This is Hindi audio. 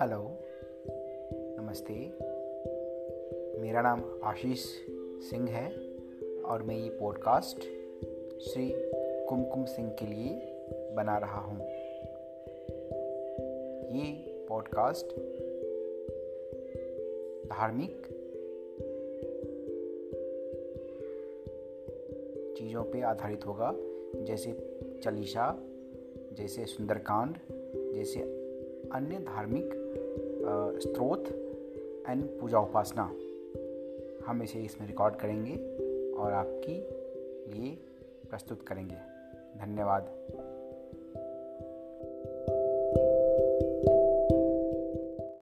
हेलो, नमस्ते। मेरा नाम आशीष सिंह है और मैं ये पॉडकास्ट श्री कुमकुम सिंह के लिए बना रहा हूँ। ये पॉडकास्ट धार्मिक चीज़ों पे आधारित होगा, जैसे चलीसा, जैसे सुंदरकांड, जैसे अन्य धार्मिक स्रोत एंड पूजा उपासना हम इसे इसमें रिकॉर्ड करेंगे और आपकी ये प्रस्तुत करेंगे। धन्यवाद।